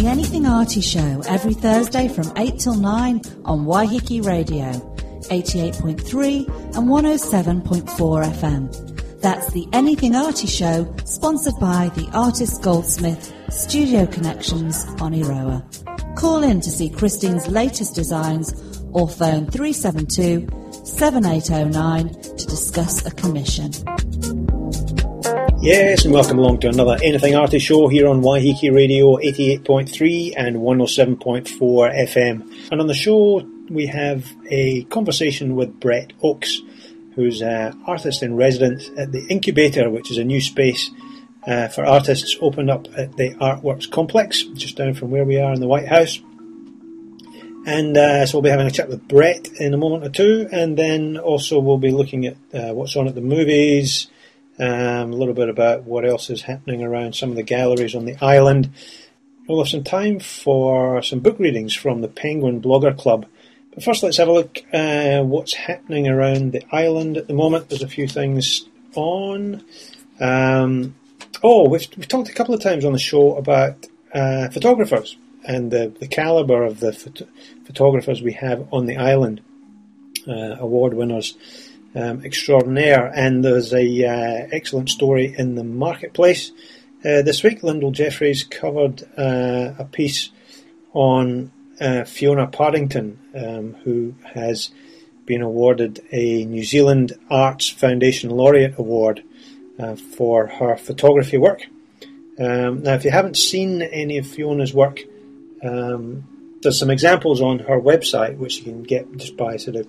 The Anything Arty Show every Thursday from 8 till 9 on Waiheke Radio, 88.3 and 107.4 FM. That's the Anything Arty Show, sponsored by the Artist Goldsmith Studio Connections Oneroa. Call in to see Christine's latest designs or phone 372 7809 to discuss a commission. Yes, and welcome along to another Anything Artist show here on Waiheke Radio 88.3 and 107.4 FM. And on the show, we have a conversation with Brett Oakes, who's an artist in residence at the Incubator, which is a new space uh, for artists opened up at the Artworks Complex, just down from where we are in the White House. And uh, so we'll be having a chat with Brett in a moment or two, and then also we'll be looking at uh, what's on at the movies, um, a little bit about what else is happening around some of the galleries on the island. We'll have some time for some book readings from the Penguin Blogger Club. But first, let's have a look uh, what's happening around the island at the moment. There's a few things on. Um, oh, we've, we've talked a couple of times on the show about uh, photographers and the, the caliber of the phot- photographers we have on the island, uh, award winners um, extraordinaire. And there's a uh, excellent story in the marketplace uh, this week. Lyndall Jeffries covered uh, a piece on uh, Fiona Pardington, um, who has been awarded a New Zealand Arts Foundation Laureate Award uh, for her photography work. Um, now, if you haven't seen any of Fiona's work, um, there's some examples on her website which you can get just by sort of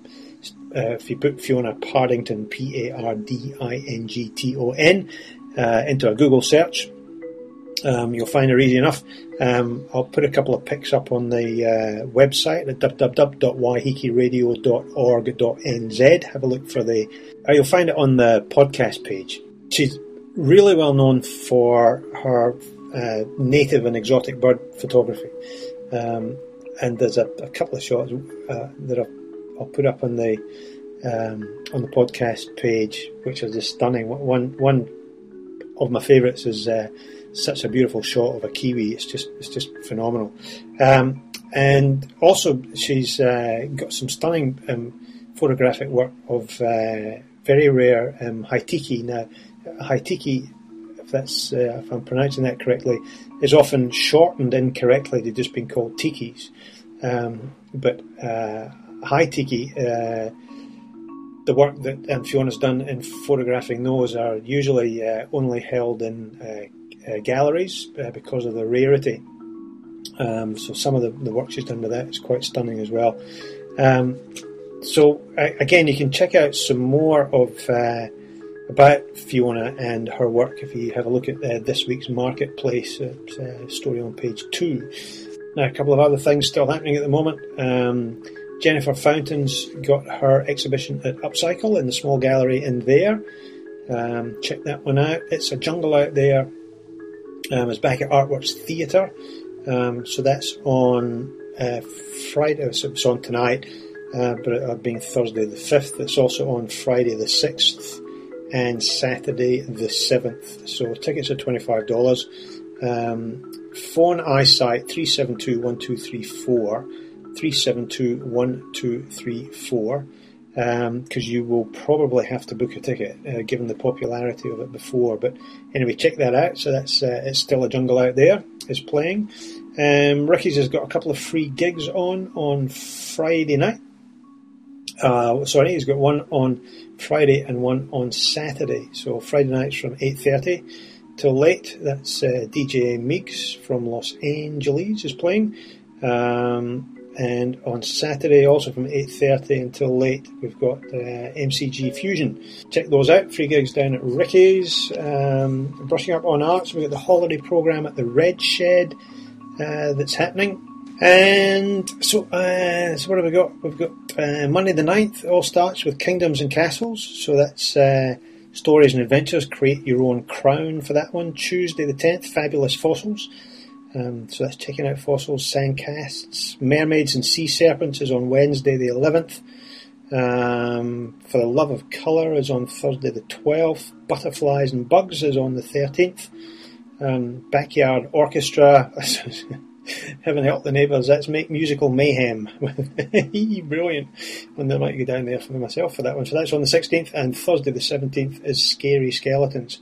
uh, if you put Fiona Pardington, P A R D I N G T O N, uh, into a Google search, um, you'll find her easy enough. Um, I'll put a couple of pics up on the uh, website at www.waihekeradio.org.nz. Have a look for the. Uh, you'll find it on the podcast page. She's really well known for her uh, native and exotic bird photography. Um, and there's a, a, couple of shots uh, that I've I'll put up on the um, on the podcast page, which are just stunning. One one of my favourites is uh, such a beautiful shot of a kiwi. It's just it's just phenomenal. Um, and also, she's uh, got some stunning um, photographic work of uh, very rare um, hei-tiki. Now, hei-tiki, that's uh, if I'm pronouncing that correctly, is often shortened incorrectly to just being called tikis. Um, but uh, tiki. uh, the work that um, Fiona's done in photographing those are usually uh, only held in uh, uh galleries because of the rarity. Um, so some of the, the, work she's done with that is quite stunning as well. Um, so again, you can check out some more of about Fiona and her work if you have a look at this week's marketplace story on page two. Now, a couple of other things still happening at the moment. Um, Jennifer Fountain's got her exhibition at Upcycle in the small gallery in there. Um, check that one out. It's a jungle out there. Um, it's back at Artworks Theatre. Um, so that's on uh, Friday, so it's on tonight, uh, but it uh, being Thursday the 5th. It's also on Friday the 6th and Saturday the 7th. So tickets are $25. Um, phone i-SITE 372 1234 3721234 because um, you will probably have to book a ticket uh, given the popularity of it before. But anyway, check that out. So that's uh, it's still a jungle out there is playing. Um, Ricky's has got a couple of free gigs on on Friday night. Uh, sorry, he's got one on Friday and one on Saturday. So Friday nights from eight thirty till late. That's uh, DJ Meeks from Los Angeles is playing. Um, and on Saturday, also from 8.30 until late, we've got uh, MCG Fusion. Check those out. Free gigs down at Ricky's. Um, brushing up on arts, we've got the holiday programme at the Red Shed uh, that's happening. And so, uh, so what have we got? We've got uh, Monday the 9th, all starts with Kingdoms and Castles. So that's uh, stories and adventures. Create your own crown for that one. Tuesday the 10th, Fabulous Fossils. Um, so that's checking out fossils, sandcasts, mermaids and sea serpents is on Wednesday the 11th. Um, For the Love of Colour is on Thursday the 12th. Butterflies and Bugs is on the 13th. Um, Backyard Orchestra. Heaven help the neighbours. Let's make musical mayhem. Brilliant. And I might go down there for myself for that one. So that's on the 16th, and Thursday the 17th is Scary Skeletons.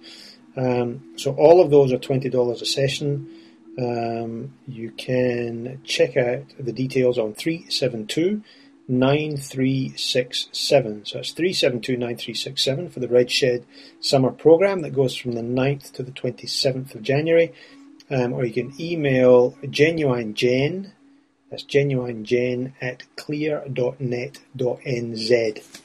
Um, so all of those are $20 a session. Um, you can check out the details on 372 9367. So it's 372 9367 for the Red Shed Summer Programme that goes from the 9th to the 27th of January. Um, or you can email Genuine Jen, that's Genuine Jen at clear.net.nz.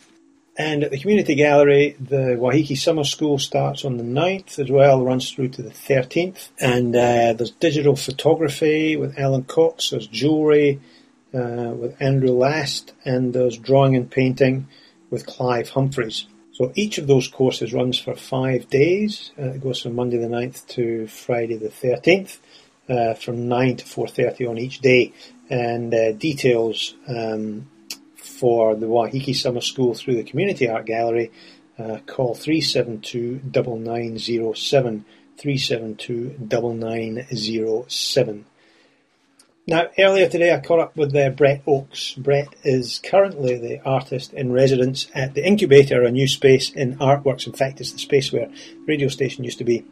And at the Community Gallery, the Waiheke Summer School starts on the 9th as well, runs through to the 13th. And uh, there's digital photography with Alan Cox, there's jewellery uh, with Andrew Last, and there's drawing and painting with Clive Humphreys. So each of those courses runs for five days. Uh, it goes from Monday the 9th to Friday the 13th, uh, from 9 to 4.30 on each day. And uh, details um, for the Waiheke Summer School through the Community Art Gallery, uh, call 372 9907. 372 9907. Now, earlier today I caught up with uh, Brett Oakes. Brett is currently the artist in residence at the Incubator, a new space in Artworks. In fact, it's the space where the radio station used to be.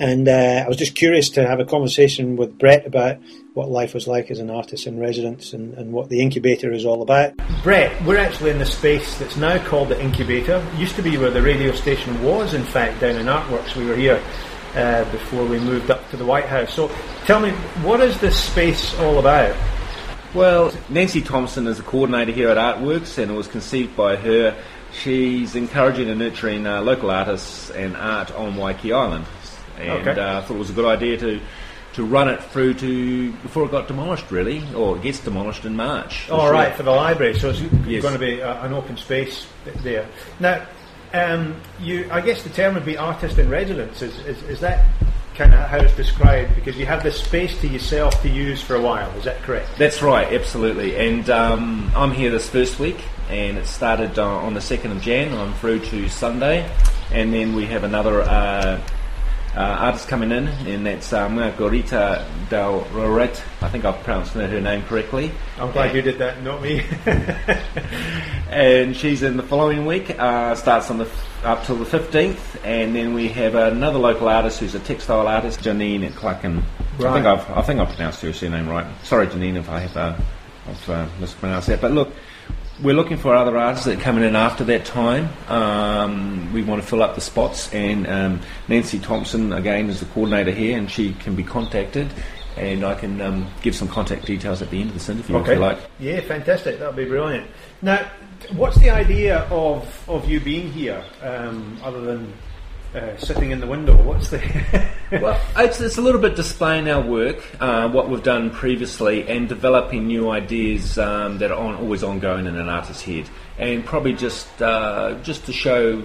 And uh, I was just curious to have a conversation with Brett about what life was like as an artist in residence and, and what the incubator is all about. Brett, we're actually in the space that's now called the incubator. It used to be where the radio station was, in fact, down in Artworks. We were here uh, before we moved up to the White House. So tell me, what is this space all about? Well, Nancy Thompson is a coordinator here at Artworks, and it was conceived by her. She's encouraging and nurturing uh, local artists and art on Waiheke Island and Okay. uh, thought it was a good idea to to run it through to before it got demolished, really, or it gets demolished in March. All right, for the library. So it's Yes. going to be uh, an open space there. Now, um, you, I guess the term would be artist in residence. Is, is, is that kind of how it's described? Because you have this space to yourself to use for a while. Is that correct? That's right, absolutely. And um, I'm here this first week, and it started uh, on the 2nd of Jan. I'm through to Sunday, and then we have another uh, artist coming in, and that's uh, Margarita Del Roret. I think I've pronounced her name correctly. I'm glad you did that, not me. and she's in the following week. Uh, starts on the f- up till the fifteenth, and then we have another local artist who's a textile artist, Janine Clucken. I think I've I think I've pronounced her surname right. Sorry, Janine, if I have uh, I've uh, mispronounced that. But look, we're looking for other artists that are coming in after that time. Um, we want to fill up the spots, and um, Nancy Thompson again is the coordinator here, and she can be contacted. And I can um, give some contact details at the end of this interview if you like. Yeah, fantastic. That'd be brilliant. Now, what's the idea of of you being here, um, other than uh, sitting in the window? What's the well, it's, it's a little bit displaying our work, uh, what we've done previously, and developing new ideas um, that are on, always ongoing in an artist's head, and probably just uh, just to show,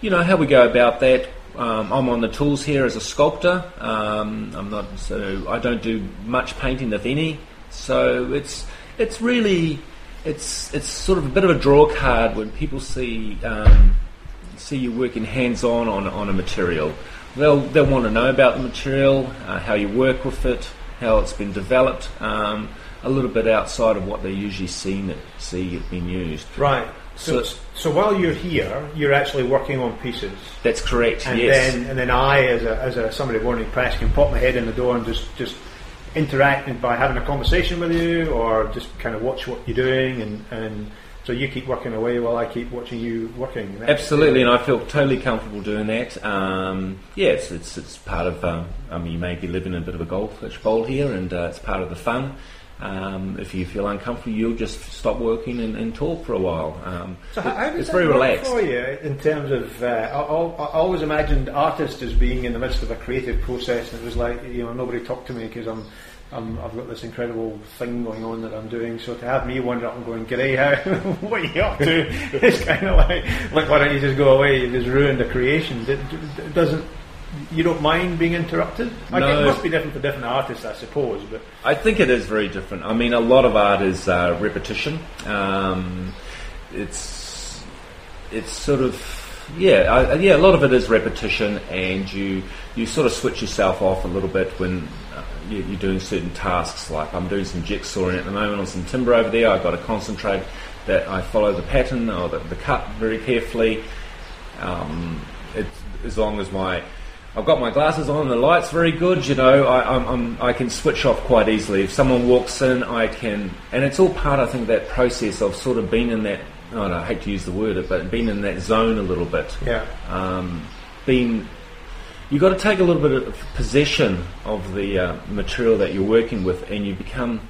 you know, how we go about that. Um, I'm on the tools here as a sculptor. Um, I'm not so I don't do much painting, if any. So it's it's really it's it's sort of a bit of a draw card when people see um, see you working hands on on a material. They'll they'll want to know about the material, uh, how you work with it, how it's been developed. Um, a little bit outside of what they usually see it see it being used. right? So, So- so while you're here, you're actually working on pieces. That's correct. and yes. then and then I, as a as a somebody born in press, can pop my head in the door and just just interact by having a conversation with you, or just kind of watch what you're doing, and and so you keep working away while I keep watching you working. That's- Absolutely, and I feel totally comfortable doing that. Um, yeah, it's, it's, it's part of. Um, I mean, you may be living in a bit of a goldfish bowl here, and uh, it's part of the fun. Um, if you feel uncomfortable, you'll just stop working and, and talk for a while. Um, So does it's that very relaxed. for you in terms of? Uh, I, I, I always imagined artists as being in the midst of a creative process, and it was like you know nobody talked to me because I'm. I've got this incredible thing going on that I'm doing. So to have me wander up and going, "G'day, how? what are you up to?" it's kind of like, like, why don't you just go away? You just ruined the creation. It, it doesn't. You don't mind being interrupted? I guess No. it must be different for different artists, I suppose. But I think it is very different. I mean, a lot of art is uh, repetition. Um, it's it's sort of yeah, I, yeah, a lot of it is repetition, and you you sort of switch yourself off a little bit when you, you're doing certain tasks. Like I'm doing some jigsawing at the moment on some timber over there. I've got to concentrate that I follow the pattern or the, the cut very carefully. Um, it's, as long as my I've got my glasses on, the light's very good. You know, I, I'm, I'm, i can switch off quite easily. If someone walks in, I can, and it's all part, I think, of that process of sort of being in that. Oh, no, I hate to use the word, but being in that zone a little bit. Yeah. Um, being, you've got to take a little bit of possession of the uh, material that you're working with, and you become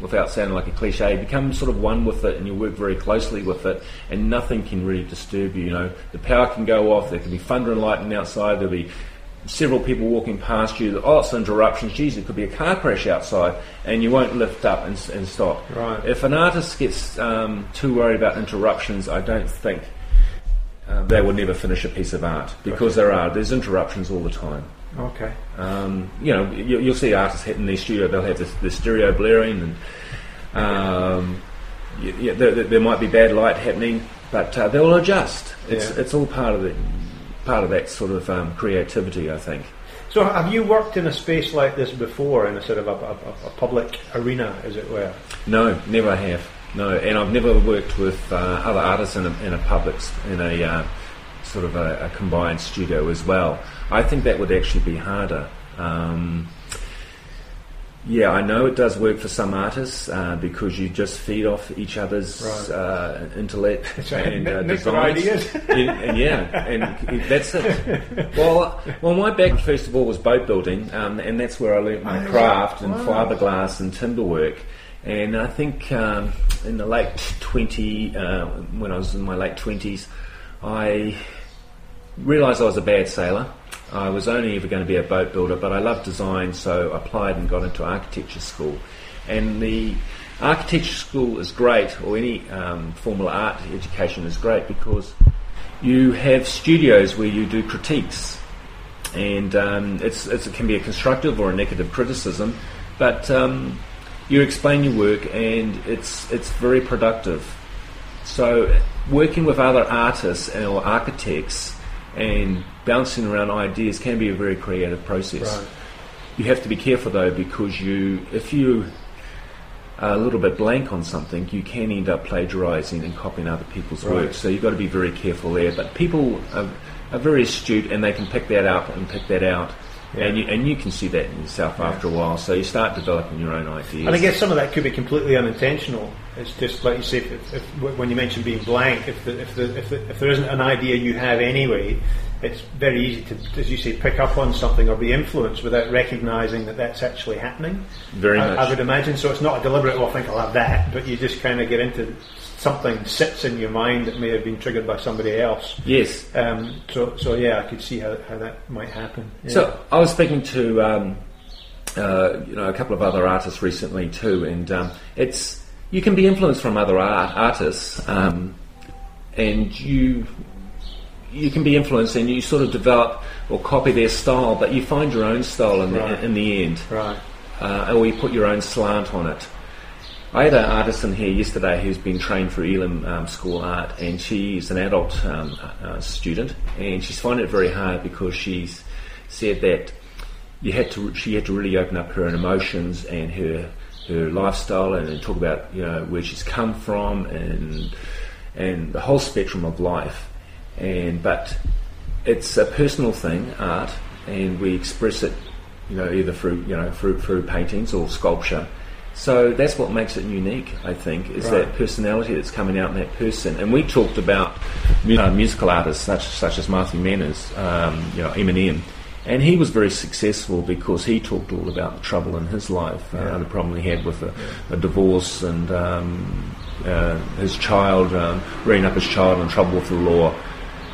without sounding like a cliche, become sort of one with it and you work very closely with it and nothing can really disturb you. You know, the power can go off, there can be thunder and lightning outside, there'll be several people walking past you, oh, it's interruptions, geez, it could be a car crash outside, and you won't lift up and, and stop. Right. If an artist gets um, too worried about interruptions, I don't think uh, they will never finish a piece of art because there are, there's interruptions all the time. Okay. Um, you know, you, will see artists in their studio, they'll have the stereo blaring, and um, yeah, there, there, might be bad light happening, but uh, they'll adjust. It's, yeah. it's all part of the part of that sort of um, creativity, I think. So, have you worked in a space like this before, in a sort of a, a, a public arena, as it were? No, never have. No, and I've never worked with uh, other artists in a, in a public in a uh, sort of a, a, combined studio as well. I think that would actually be harder. Um, yeah, I know it does work for some artists uh, because you just feed off each other's right. uh, intellect and uh, designs. and, and, yeah, and that's it. Well, well, my background first of all was boat building, um, and that's where I learnt my oh, craft and fiberglass and timber work. And I think um, in the late twenty, uh, when I was in my late twenties, I realised I was a bad sailor. I was only ever going to be a boat builder, but I loved design, so I applied and got into architecture school. And the architecture school is great, or any um, formal art education is great because you have studios where you do critiques, and um, it's, it's, it can be a constructive or a negative criticism, but um, you explain your work, and it's it's very productive. So working with other artists or architects and bouncing around ideas can be a very creative process. Right. You have to be careful though because you, if you are a little bit blank on something, you can end up plagiarising and copying other people's right. work. So you've got to be very careful there. But people are, are, very astute and they can pick that up and pick that out. Yeah. And you and you can see that in yourself yeah. after a while. So you start developing your own ideas. And I guess some of that could be completely unintentional. It's just like you say, if, if, when you mentioned being blank, if the, if, the, if, the, if there isn't an idea you have anyway, it's very easy to, as you say, pick up on something or be influenced without recognising that that's actually happening. Very I, much. I would imagine. So it's not a deliberate. Oh, I think I'll have that, but you just kind of get into something sits in your mind that may have been triggered by somebody else. Yes. Um, so, so yeah, I could see how, how that might happen. Yeah. So I was speaking to um, uh, you know a couple of other artists recently too, and um, it's you can be influenced from other art, artists, um, and you you can be influenced and you sort of develop or copy their style, but you find your own style in, right. the, in the end. Right. Uh, or you put your own slant on it. I had an artist in here yesterday who's been trained for Elam um, School Art, and she's an adult um, uh, student, and she's finding it very hard because she's said that you had to she had to really open up her own emotions and her her lifestyle and, and talk about you know where she's come from and and the whole spectrum of life and but it's a personal thing, art, and we express it, you know, either through you know through through paintings or sculpture. So that's what makes it unique, I think, is right. that personality that's coming out in that person. And we talked about uh, musical artists such such as Marshall Mathers, um, you know, Eminem. And he was very successful because he talked all about the trouble in his life, uh, the problem he had with a, a divorce and um, uh, his child, um, rearing up his child in trouble with the law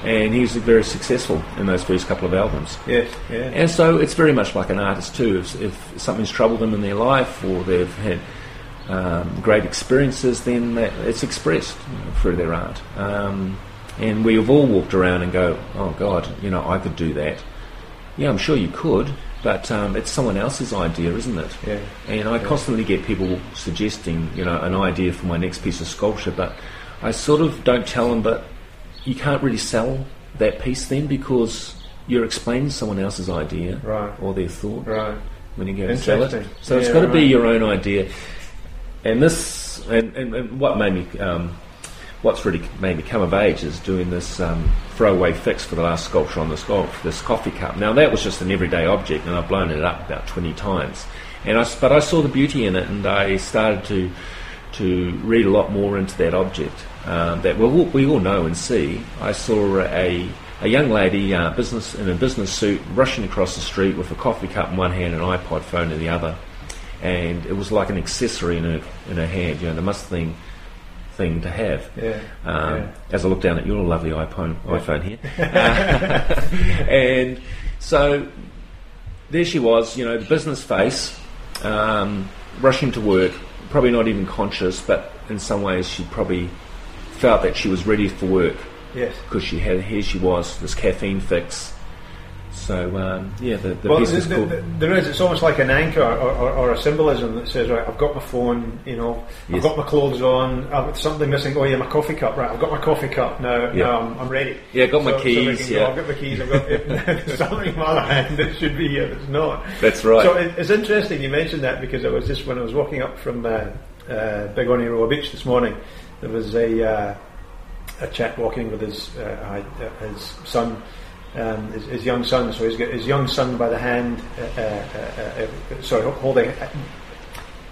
and he's very successful in those first couple of albums. Yes, yeah. And so it's very much like an artist too. If, if something's troubled them in their life or they've had um, great experiences, then it's expressed you know, through their art. Um, and we've all walked around and go, "Oh God, you know, I could do that." Yeah, I'm sure you could, but um, it's someone else's idea, isn't it? Yeah. And I yeah. constantly get people suggesting, you know, an idea for my next piece of sculpture, but I sort of don't tell them, but you can't really sell that piece then because you're explaining someone else's idea Right. or their thought Right. when you go to sell it. So it's got to be your own idea. And this, and, and, and what made me, um, what's really made me come of age is doing this um, throwaway fix for the last sculpture on this Gulf, this coffee cup. Now that was just an everyday object, and I've blown it up about twenty times. And I, but I saw the beauty in it, and I started to to read a lot more into that object um, that we all, we all know and see. I saw a a young lady, uh, business in a business suit, rushing across the street with a coffee cup in one hand and an iPod phone in the other, and it was like an accessory in her in her hand. You know, the must thing thing to have. Yeah. Um, yeah. As I look down at your lovely iPhone, iPhone here, and so there she was, you know, the business face, um, rushing to work, probably not even conscious, but in some ways she probably felt that she was ready for work Yes. because she had here she was this caffeine fix. So um, yeah, the, the Well, piece th- is th- called. there is. It's almost like an anchor or, or, or a symbolism that says, right, I've got my phone. You know, Yes. I've got my clothes on. I've something missing. Oh yeah, my coffee cup. Right, I've got my coffee cup now. Yeah. Now I'm, I'm ready. Yeah, got my So- so we keys, go, yeah. I've got my keys. I've got something in my other hand that should be here. It's not. That's right. So it, it's interesting you mentioned that because I was just when I was walking up from uh, uh, Big Beach this morning, there was a uh, a chap walking with his uh, uh, his son, um, his, his young son. So he's got his young son by the hand. Uh, uh, sorry, holding.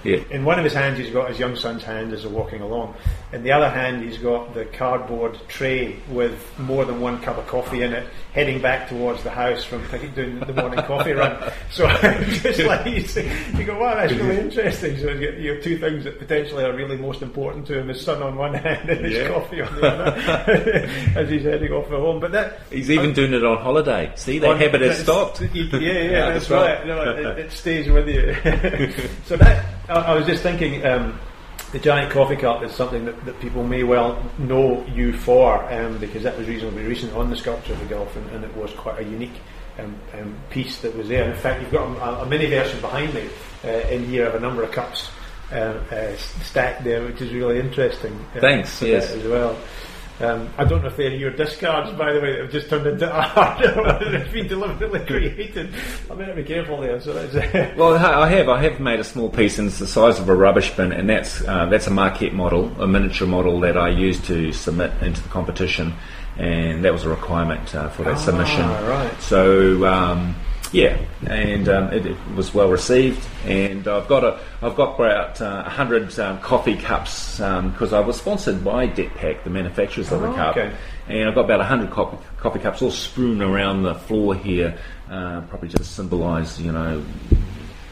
Yeah, In one of his hands, he's got his young son's hand as they're walking along. In the other hand, he's got the cardboard tray with more than one cup of coffee in it, heading back towards the house from doing the morning coffee run. So just like you, say, you go, wow, that's really interesting. So you have two things that potentially are really most important to him: his son on one hand and his Yeah. coffee on the other, as he's heading off for home. But that he's even doing it on holiday. See, that on- habit has stopped. Yeah, yeah, Yeah, that's, that's right. right. No, it, it stays with you. so that I, I was just thinking, um, the giant coffee cup is something that, that people may well know you for, um, because that was reasonably recent on the sculpture of the Gulf, and, and it was quite a unique um, um, piece that was there. In fact, you've got a, a mini version behind me uh, in here of a number of cups. Uh, uh, stacked there, which is really interesting. uh, Thanks, yes. as well. Um, I don't know if they're your discards, by the way, that have just turned into art, or it's been deliberately created. I better be careful there. So that's Well, I have. I have made a small piece, and it's the size of a rubbish bin, and that's uh, that's a maquette model, a miniature model that I used to submit into the competition, and that was a requirement uh, for that submission. right. So um, yeah, and um, it, it was well received, and I've got a I've got about uh, hundred um, coffee cups because I was sponsored by Detpak, the manufacturers of the Oh, cup. okay. And I've got about 100 coffee, coffee cups all strewn around the floor here, uh, probably just to symbolise, you know,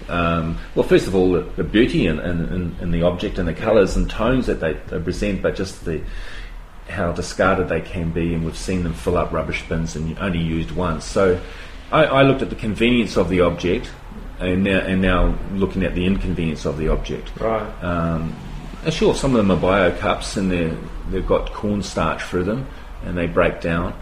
um, well, first of all, the, the beauty in, in, in, in the object and the colours and tones that they, they present, but just the how discarded they can be, and we've seen them fill up rubbish bins and only used once. So I, I looked at the convenience of the object, and now, and now looking at the inconvenience of the object. right. Um, sure, some of them are bio cups and they've got cornstarch through them and they break down.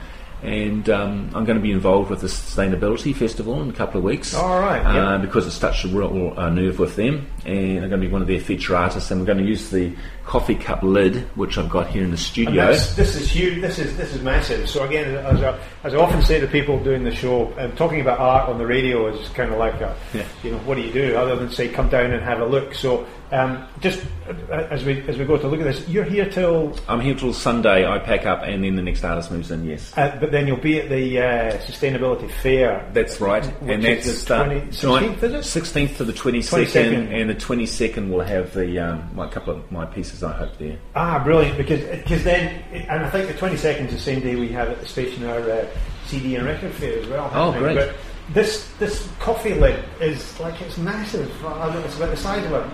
And um, I'm going to be involved with the Sustainability Festival in a couple of weeks. All right, Uh. Because it's touched a real uh, nerve with them. And I'm going to be one of their feature artists. And we're going to use the coffee cup lid, which I've got here in the studio. this is huge. This is this is massive. So again, as I, as I often say to people doing the show, um, talking about art on the radio is kind of like a, Yeah. you know, what do you do other than say come down and have a look. So um, just uh, as we as we go to look at this, you're here till, I'm here till Sunday. I pack up and then the next artist moves in, yes. uh, but then you'll be at the uh, sustainability fair. That's right, and that's the 20 16th, is it? Sixteenth to the twenty 22nd. and the twenty second will have the um, my couple of my pieces. I hope there. Ah, brilliant! Because because then, and I think the twenty second is the same day we have at the station our uh, CD and record fair as well. Oh, great. But this this coffee lid is like it's massive. I It's about the size of a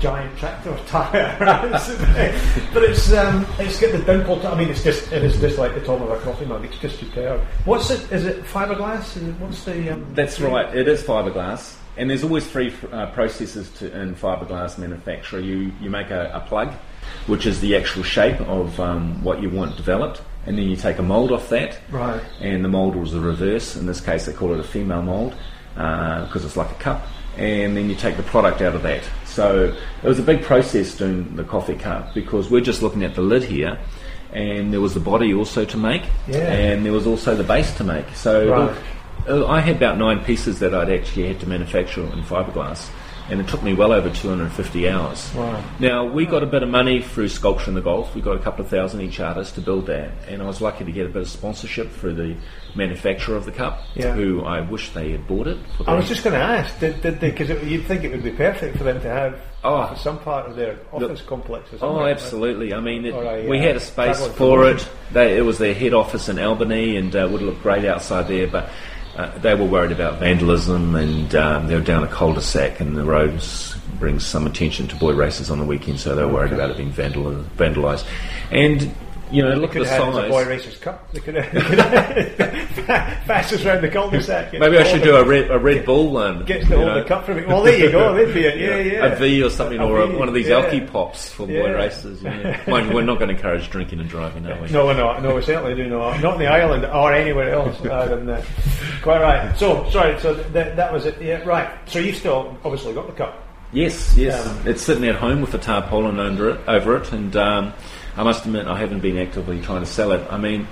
giant tractor tire, but it's um, it's got the dimple. T- I mean, it's just it is just like the top of a coffee mug. It's just superb. What's it? Is it fiberglass? What's the? Um, That's right. It is fiberglass, and there's always three uh, processes to, in fiberglass manufacture. You you make a, a plug, which is the actual shape of um, what you want developed, and then you take a mold off that, Right. and the mold was the reverse. In this case, they call it a female mold because it's like a cup, and then you take the product out of that. So it was a big process doing the coffee cup because we're just looking at the lid here. and there was the body also to make, Yeah. and there was also the base to make. So Right. uh, I had about nine pieces that I'd actually had to manufacture in fiberglass, and it took me well over 250 hours. Wow. Now we got a bit of money through Sculpture in the Gulf. We got a couple of thousand each artist to build that, and I was lucky to get a bit of sponsorship through the manufacturer of the cup, Yeah. who I wish they had bought it. For I was just going to ask, did, did they, because you'd think it would be perfect for them to have Oh. for some part of their office complex or something. Oh, absolutely. I mean, it, a, we uh, had a space for it. They, it was their head office in Albany and uh, would look great outside there, but uh, they were worried about vandalism and um, they were down a cul-de-sac and the roads brings some attention to boy races on the weekend, so they were worried about it being vandal- vandalised. And, you know, look at the have had a size. boy racers cup. They could have, they could have fastest round the cul-de-sac. Maybe I should do a Red, a Red Bull one. Gets to you know. the cup for me. Well, there you go. There'd be it. Yeah, yeah. A V or something, A or V, one of these yeah. pops for boy Yeah. races. Yeah. Mind we're not going to encourage drinking and driving, are we? No, we're not. No, we certainly do not. Not in the island or anywhere else other than that. Quite right. So, sorry. So th- that was it. Yeah, right. So you still obviously got the cup. Yes, yes. Yeah. It's sitting at home with a tarpaulin under it, over it, and um, I must admit I haven't been actively trying to sell it. I mean,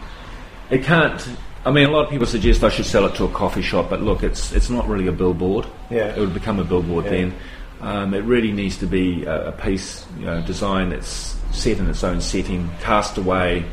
it can't. I mean, a lot of people suggest I should sell it to a coffee shop, but look, it's it's not really a billboard. Yeah. It would become a billboard Yeah. then. Um, it really needs to be a, a piece, you know, design that's set in its own setting, cast away,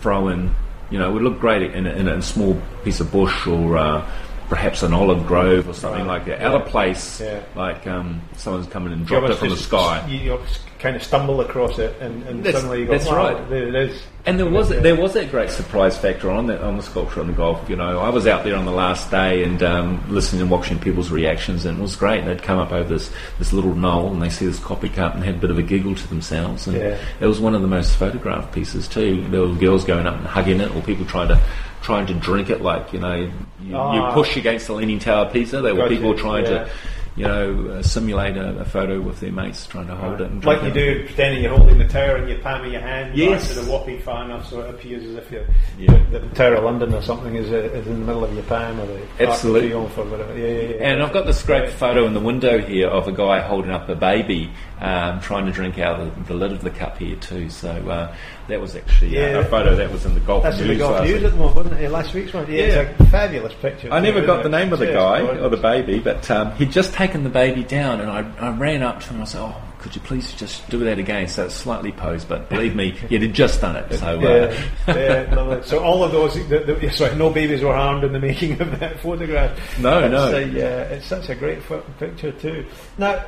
throw in. You know, it would look great in a, in a small piece of bush or uh, perhaps an olive grove or something Right. like that. Yeah. Out of place, Yeah. like um, someone's coming and dropped it from the sky. You kind of stumble across it, and, and That's- suddenly you go, that's wow, right. there it is. And there was Yeah. there was that great surprise factor on that on the sculpture on the Gulf. You know, I was out there on the last day and um, listening and watching people's reactions, and it was great. They'd come up over this this little knoll and they see this coffee cup and had a bit of a giggle to themselves. And Yeah. it was one of the most photographed pieces too. There were girls going up and hugging it, or people trying to trying to drink it. Like you know, you, Ah. you push against the Leaning Tower Pisa. There were Gotcha, people trying yeah. to. You know, uh, simulate a, a photo with their mates, trying to hold it and Like you it. do, pretending you're holding the tower in your palm of your hand, Yes. back to the walking far enough so it appears as if you're Yeah. the, the Tower of London or something is, uh, is in the middle of your palm or the Absolutely. Or whatever. Yeah, yeah, yeah. And I've got this great photo in the window here of a guy holding up a baby, um, trying to drink out of the, the lid of the cup here too. So uh, that was actually uh, Yeah. a photo that was in the Gulf That's news. the big last news at the moment, wasn't it? Last week's one. Yeah, it's a fabulous picture. I never got isn't the name of the Yes, guy or the baby, but um, he'd just taken the baby down, and I, I ran up to him and I said, "Oh, could you please just do that again?" So it's slightly posed, but believe me, he'd just done it. So uh, Yeah, yeah. So all of those, the, the, sorry, no babies were harmed in the making of that photograph. No, it's no. A, uh, it's such a great pho- picture too. Now,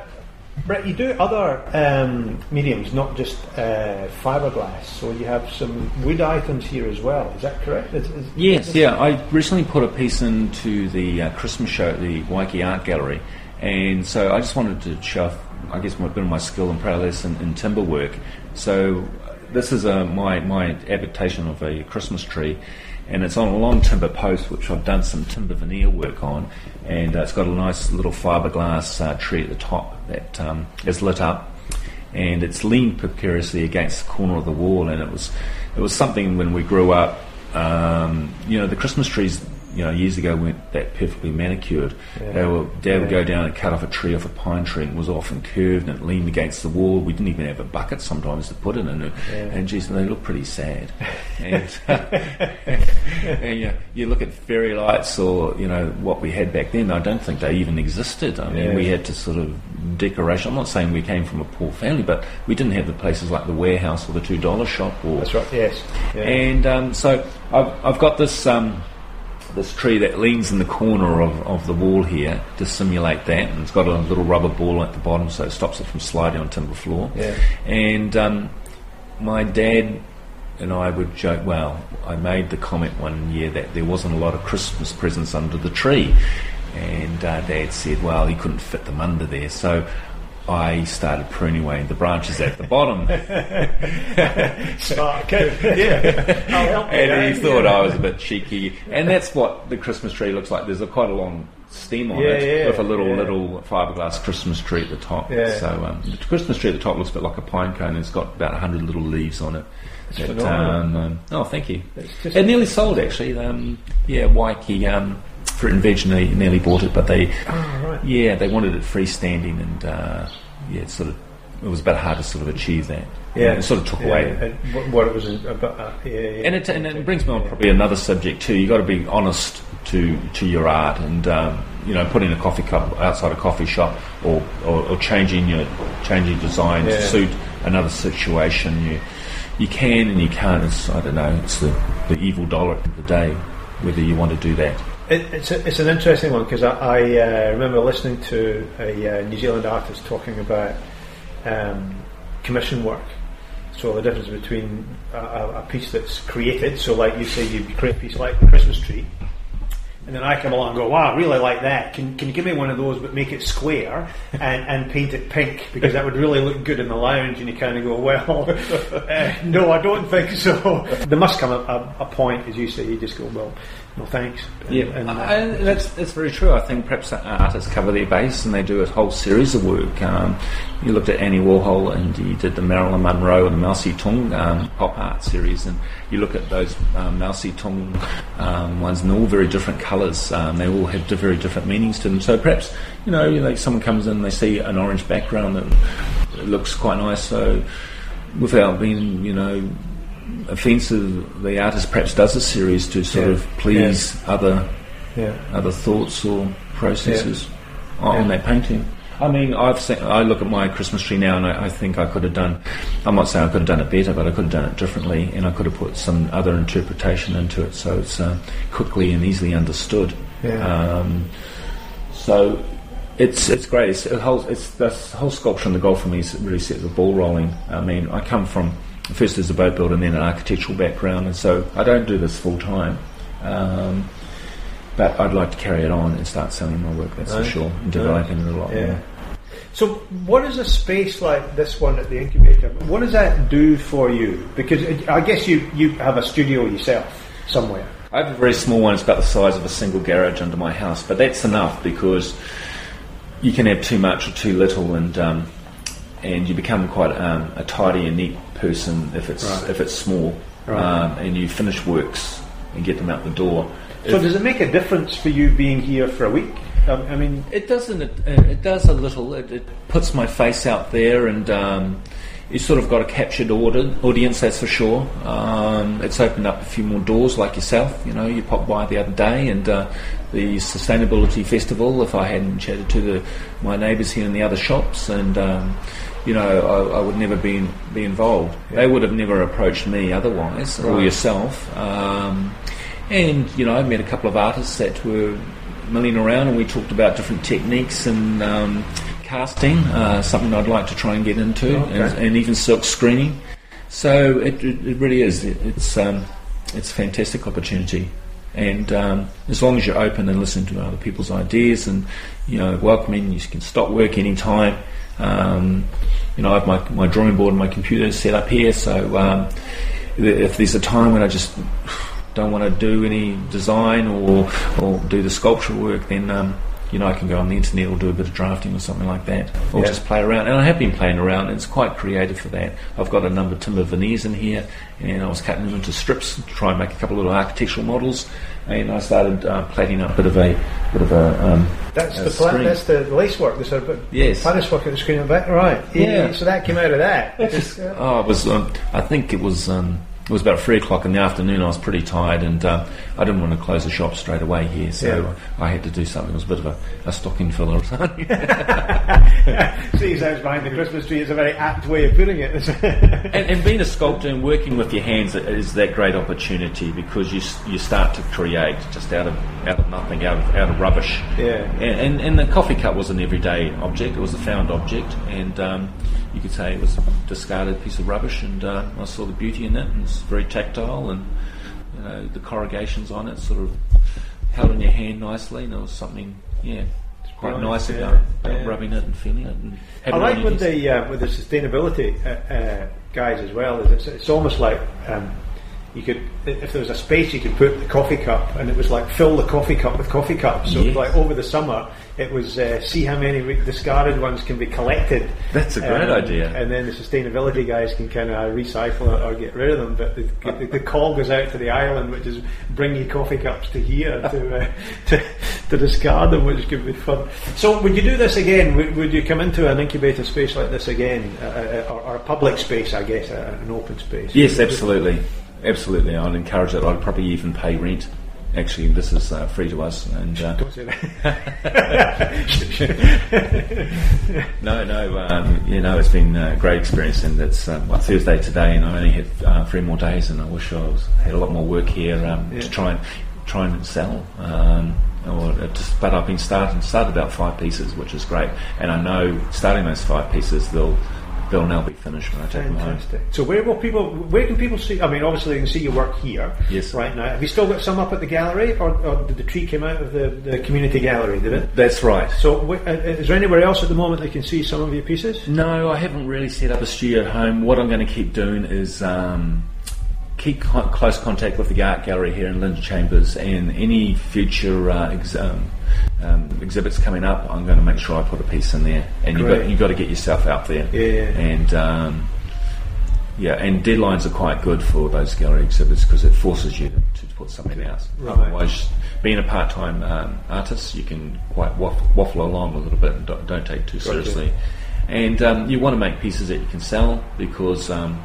Brett, you do other um, mediums, not just uh, fiberglass. So you have some wood items here as well. Is that correct? Is, is, Yes, yeah. I recently put a piece into the uh, Christmas show at the Waiheke Art Gallery, and so I just wanted to show, I guess, a bit of my skill and prowess in, in timber work. So uh, this is uh, my my adaptation of a Christmas tree, and it's on a long timber post, which I've done some timber veneer work on, and uh, it's got a nice little fiberglass uh, tree at the top that um, is lit up and it's leaned precariously against the corner of the wall. And it was, it was something when we grew up. Um, you know, the Christmas trees, you know, years ago weren't that perfectly manicured. Yeah. They were, Dad would go down and cut off a tree off a pine tree. and It was often curved and it leaned against the wall. We didn't even have a bucket sometimes to put it in. it. Yeah. And geez, they look pretty sad. and, and you, you look at fairy lights or you know what we had back then. I don't think they even existed. I mean, Yeah. we had to sort of decoration. I'm not saying we came from a poor family, but we didn't have the places like the warehouse or the two dollar shop. Or That's right. Yes. Yeah. and um, so I've, I've got this um, this tree that leans in the corner of, of the wall here to simulate that, and it's got a little rubber ball at the bottom, so it stops it from sliding on timber floor. Yeah. And um, my dad and I would joke. Well, I made the comment one year that there wasn't a lot of Christmas presents under the tree, and uh, Dad said, "Well, he couldn't fit them under there." So I started pruning away the branches at the bottom. Smart. Yeah. I'll help you, and eh? he thought Yeah. I was a bit cheeky. And that's what the Christmas tree looks like. There's a quite a long stem on Yeah, it yeah, with a little little fiberglass Christmas tree at the top. Yeah. So um, the Christmas tree at the top looks a bit like a pine cone. It's got about hundred little leaves on it. That, um, um, oh, thank you. It nearly sold actually. Um, yeah, Waiheke um, Fruit and Veg nearly, nearly bought it, but they Oh, right. yeah they wanted it freestanding and uh, yeah it's sort of it was a bit hard to sort of achieve that. Yeah, it sort of took yeah, away. and what- it was about. Uh, yeah, yeah. And it, and it brings me on probably another subject too. You got to be honest to to your art, and um, you know, putting a coffee cup outside a coffee shop, or, or, or changing your changing design to suit another situation. You you can and you can't. It's, I don't know. It's the the evil dollar of the day, whether you want to do that. It, it's, a, it's an interesting one because I, I uh, remember listening to a uh, New Zealand artist talking about um, commission work. So the difference between a, a piece that's created, so like you say, you create a piece like the Christmas tree, and then I come along and go, wow, I really like that. Can, can you give me one of those but make it square and, and paint it pink because that would really look good in the lounge? And you kind of go, well, uh, no, I don't think so. There must come a, a, a point, as you say, you just go, well, no thanks. And- Yeah, and, uh, that's that's very true. I think perhaps artists cover their base and they do a whole series of work. Um, you looked at Andy Warhol and you did the Marilyn Monroe and the Mao Zedong um, pop art series, and you look at those um, Mao Zedong um, ones, and they're all very different colours. Um, they all have very different meanings to them. So perhaps you know, like someone comes in, and they see an orange background that looks quite nice. So without being, you know, offensive, the artist perhaps does a series to sort Yeah. of please other yeah. other thoughts or processes on Yeah. that painting. I mean, I've seen, I look at my Christmas tree now, and I, I think I could have done. I'm not saying I could have done it better, but I could have done it differently, and I could have put some other interpretation into it, so it's uh, quickly and easily understood. Yeah. Um, so it's it's great. It's, a whole, it's the whole sculpture in the goal for me is really set the ball rolling. I mean, I come from first as a boat builder and then an architectural background, and so I don't do this full time. Um, but I'd like to carry it on and start selling my work. That's Right. for sure, and developing it a lot Yeah. more. So, what is a space like this one at the incubator? What does that do for you? Because it, I guess you, you have a studio yourself somewhere. I have a very small one. It's about the size of a single garage under my house, but that's enough because you can have too much or too little, and um, and you become quite um, a tidy and neat person if it's Right. if it's small, Right. um, and you finish works and get them out the door. So, If- does it make a difference for you being here for a week? Um, I mean, It doesn't. It, it does a little. It, it puts my face out there, and um, you sort of got a captured audi- audience. That's for sure. Um, it's opened up a few more doors, like yourself. You know, you popped by the other day, and uh, the sustainability festival. If I hadn't chatted to the, my neighbours here in the other shops, and um, you know, I, I would never be be involved. They would have never approached me otherwise, or yourself. Um, and you know, I met a couple of artists that were milling around, and we talked about different techniques and um, casting, uh, something I'd like to try and get into, Okay. and, and even silk screening. So it, it, it really is. It, it's um, it's a fantastic opportunity, and um, as long as you're open and listen to other people's ideas, and you know, welcoming, you can stop work anytime. Um, you know, I have my, my drawing board and my computer set up here, so um, if there's a time when I just don't want to do any design or, or do the sculpture work, then um, you know I can go on the internet or do a bit of drafting or something like that, or Yeah. just play around. And I have been playing around. And it's quite creative for that. I've got a number of timber veneers in here, and I was cutting them into strips to try and make a couple of little architectural models. And I started uh, plating up a bit of a bit of a um, that's a the pla- that's the lace work. The sort of Yes. Paris work at the screen at the back, right? Yeah. So that came out of that. Just, uh, Oh, it was. Um, I think it was. Um, it was about three o'clock in the afternoon. I was pretty tired, and um, I didn't want to close the shop straight away here, so Yeah. I had to do something. It was a bit of a, a stocking filler or something. See, sounds behind the Christmas tree. It's a very apt way of putting it. and, and being a sculptor and working with your hands is that great opportunity because you you start to create just out of out of nothing, out of out of rubbish. Yeah. And, and, and the coffee cup was an everyday object. It was a found object, and um, you could say it was a discarded piece of rubbish. And uh, I saw the beauty in it, and it's very tactile, and you know the corrugations on it sort of held in your hand nicely, and it was something, yeah. Quite brilliant, nice yeah, about, about yeah. rubbing it and feeling it. And I like with the uh, with the sustainability uh, uh, guys as well. Is it's, it's almost like um, you could, if there was a space, you could put the coffee cup, and it was like fill the coffee cup with coffee cups. So Yes. like over the summer, it was uh, see how many re- discarded ones can be collected. Um, That's a great idea. And then the sustainability guys can kind of recycle it or get rid of them. But the, the, the call goes out to the island, which is bring your coffee cups to here to, uh, to to discard them, which could be fun. So would you do this again? Would, would you come into an incubator space like this again, uh, or, or a public space, I guess, uh, an open space? Yes, absolutely, absolutely. I'd encourage it. I'd probably even pay rent. Actually, this is uh, free to us, and uh, Don't say that. no, no, um, you know, it's been a great experience, and it's um, well, Thursday today, and I only had uh, three more days, and I wish I was, had a lot more work here um, Yeah. to try and try and sell. Um, or uh, just, but I've been starting started about five pieces, which is great, and I know starting those five pieces, they'll they'll now be finished when I take them home. Fantastic. So where will people? Where can people see? I mean, obviously they can see your work here. Yes. Right now, have you still got some up at the gallery, or, or did the tree come out of the, the community gallery? Did it? That's right. So, wh- uh, is there anywhere else at the moment they can see some of your pieces? No, I haven't really set up a studio at home. What I'm going to keep doing is um, keep close contact with the art gallery here in Lynn Chambers, and any future uh, ex- um, um, exhibits coming up, I'm going to make sure I put a piece in there. And you've got, you've got to get yourself out there. Yeah. And um, yeah, and deadlines are quite good for those gallery exhibits because it forces you to, to put something out. Right. Otherwise, being a part-time um, artist, you can quite waffle, waffle along a little bit and don't, don't take too seriously. And um, you want to make pieces that you can sell because, um,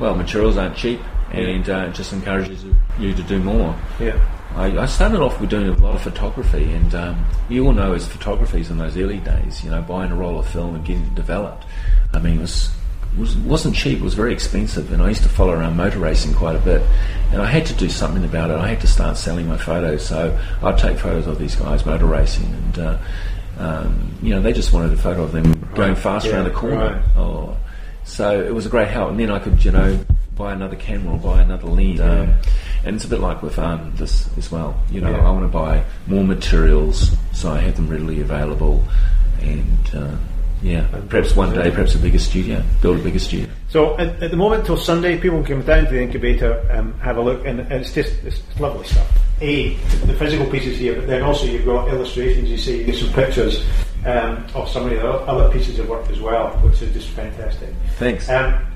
well, materials aren't cheap, and uh, it just encourages you to do more. Yeah. I, I started off with doing a lot of photography, and um, you all know as photographers in those early days, you know, buying a roll of film and getting it developed. I mean, it was was wasn't cheap. It was very expensive, and I used to follow around motor racing quite a bit. And I had to do something about it. I had to start selling my photos, so I'd take photos of these guys motor racing, and uh, um, you know, they just wanted a photo of them going fast Yeah, around the corner. right. Oh, so it was a great help. And then I could, you know, buy another camera or buy another lens. Um, and it's a bit like with um, this as well. You know, Yeah. I want to buy more materials so I have them readily available. And uh, yeah, perhaps one day, perhaps a bigger studio, build a bigger studio. So at, at the moment till Sunday, people can come down to the incubator, and have a look, and, and it's just it's lovely stuff. A, the physical pieces here, but then also you've got illustrations. You see, you get some pictures um, of some of the other pieces of work as well, which is just fantastic. Thanks. Um,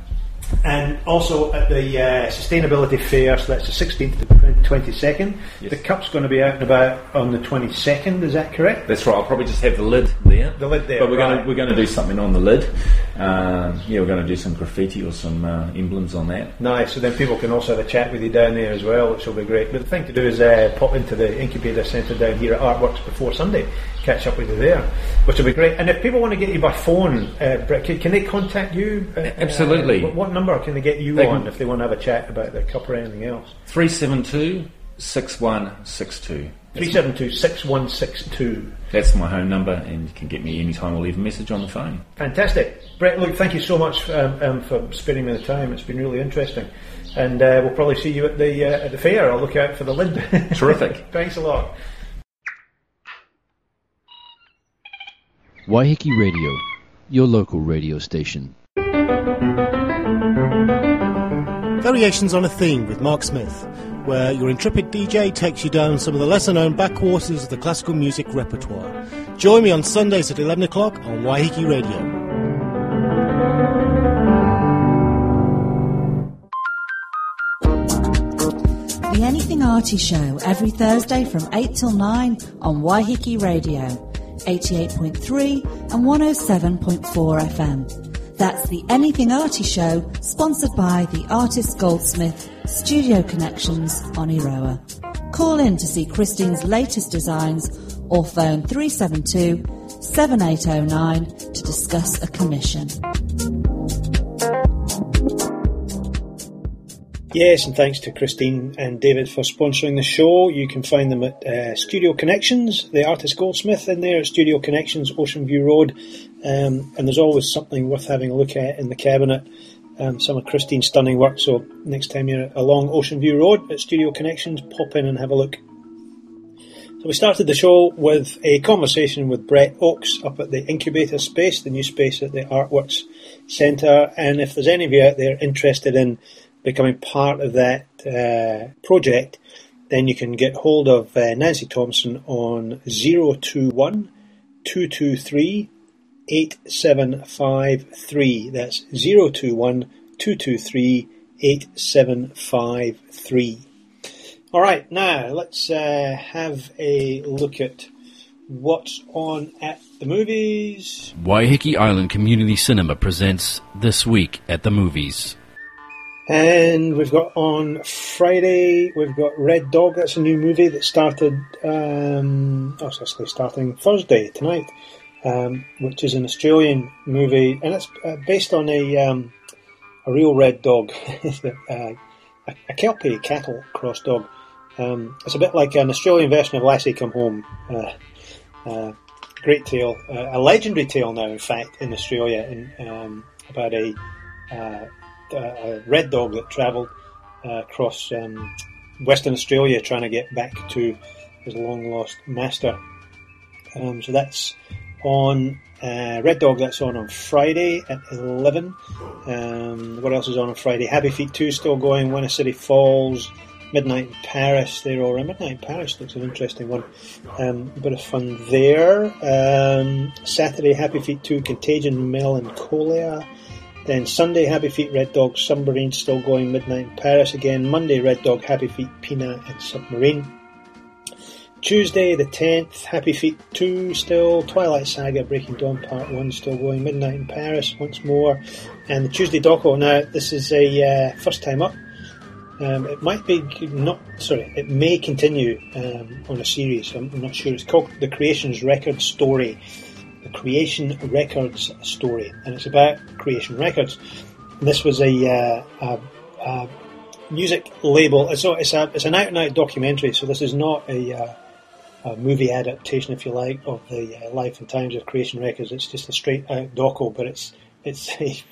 and also at the uh, sustainability fair, so that's the 16th to the 22nd. Yes. The cup's going to be out and about on the 22nd. Is that correct? That's right. I'll probably just have the lid there. The lid there, But we're going right. to we're going to do something on the lid. Um, yeah, we're going to do some graffiti or some uh, emblems on that. Nice. So then people can also have a chat with you down there as well, which will be great. But the thing to do is uh, pop into the incubator centre down here at Artworks before Sunday, catch up with you there, which will be great. And if people want to get you by phone, uh, Brett, can, can they contact you? Uh, Absolutely. uh, what, what number can they get you They on if they want to have a chat about the cup or anything else? 372 6162. 372 6162. That's my home number, and you can get me anytime or leave a message on the phone. Fantastic. Brett, look, thank you so much um, um, for spending me the time. It's been really interesting. And uh, we'll probably see you at the uh, at the fair. I'll look out for the lid. Terrific. Thanks a lot. Waiheke Radio, your local radio station. Variations on a Theme with Mark Smith, where your intrepid DJ takes you down some of the lesser known backwaters of the classical music repertoire. Join me on Sundays at 11 o'clock on Waiheke Radio. The Anything Arty Show every Thursday from 8 till 9 on Waiheke Radio, 88.3 and 107.4 FM. That's the Anything Arty Show, sponsored by the Artist Goldsmith Studio Connections Oneroa. Call in to see Christine's latest designs or phone 372 7809 to discuss a commission. Yes, and thanks to Christine and David for sponsoring the show. You can find them at uh, Studio Connections, the artist Goldsmith, in there Studio Connections, Ocean View Road. Um, and there's always something worth having a look at in the cabinet. Um, some of Christine's stunning work. So next time you're along Ocean View Road at Studio Connections, pop in and have a look. So we started the show with a conversation with Brett Oakes up at the Incubator Space, the new space at the Artworks Centre. And if there's any of you out there interested in becoming part of that uh, project, then you can get hold of uh, Nancy Thompson on 021 223 8753. That's 021 223 8753. All right, now let's uh, have a look at what's on at the movies. Waiheke Island Community Cinema presents This Week at the Movies. And we've got on Friday, we've got Red Dog. That's a new movie that started, um, oh, it's actually starting Thursday, tonight, um, which is an Australian movie. And it's uh, based on a, um, a real red dog, uh, a, a Kelpie cattle cross dog. Um, it's a bit like an Australian version of Lassie Come Home. Uh, uh, great tale, uh, a legendary tale now, in fact, in Australia, in, um, about a, uh, a, red dog that travelled uh, across um, Western Australia trying to get back to his long lost master. Um, so that's on uh, Red Dog. That's on on Friday at eleven. Um, what else is on on Friday? Happy Feet Two still going. A City Falls. Midnight in Paris, they're all. Midnight in Paris looks an interesting one. Um, a bit of fun there. Um, Saturday, Happy Feet 2, Contagion, Melancholia. Then Sunday, Happy Feet, Red Dog, Submarine, still going. Midnight in Paris again. Monday, Red Dog, Happy Feet, Pina, and Submarine. Tuesday, the 10th, Happy Feet 2 still. Twilight Saga, Breaking Dawn Part 1 still going. Midnight in Paris once more. And the Tuesday Doco. Now, this is a uh, first time up. Um, it might be not. Sorry, it may continue um, on a series. I'm, I'm, not sure. It's called the Creations Record Story, the Creation Records Story, and it's about Creation Records. This was a, uh, a, a music label. It's, it's, a, it's an out and out documentary. So this is not a, uh, a movie adaptation, if you like, of the uh, life and times of Creation Records. It's just a straight out doco, but it's it's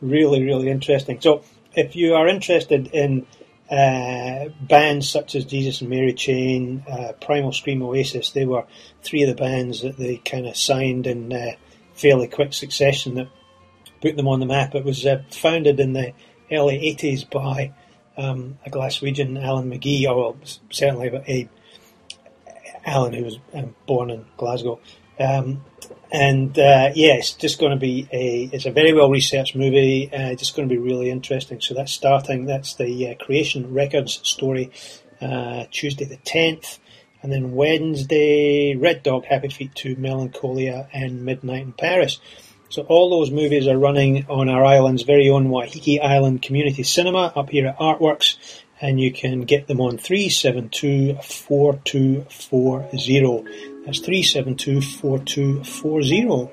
really really interesting. So if you are interested in uh, bands such as Jesus and Mary Chain, uh, Primal Scream, Oasis, they were three of the bands that they kind of signed in uh, fairly quick succession that put them on the map. It was uh, founded in the early 80s by um, a Glaswegian, Alan McGee, or well, certainly a Alan who was um, born in Glasgow. Um, and uh, yeah, it's just going to be a it's a very well researched movie. Uh, just going to be really interesting. So that's starting. That's the uh, Creation Records story. Uh, Tuesday the tenth, and then Wednesday, Red Dog, Happy Feet Two, Melancholia, and Midnight in Paris. So all those movies are running on our island's very own Waiheke Island Community Cinema up here at Artworks, and you can get them on three seven two four two four zero. That's 3724240.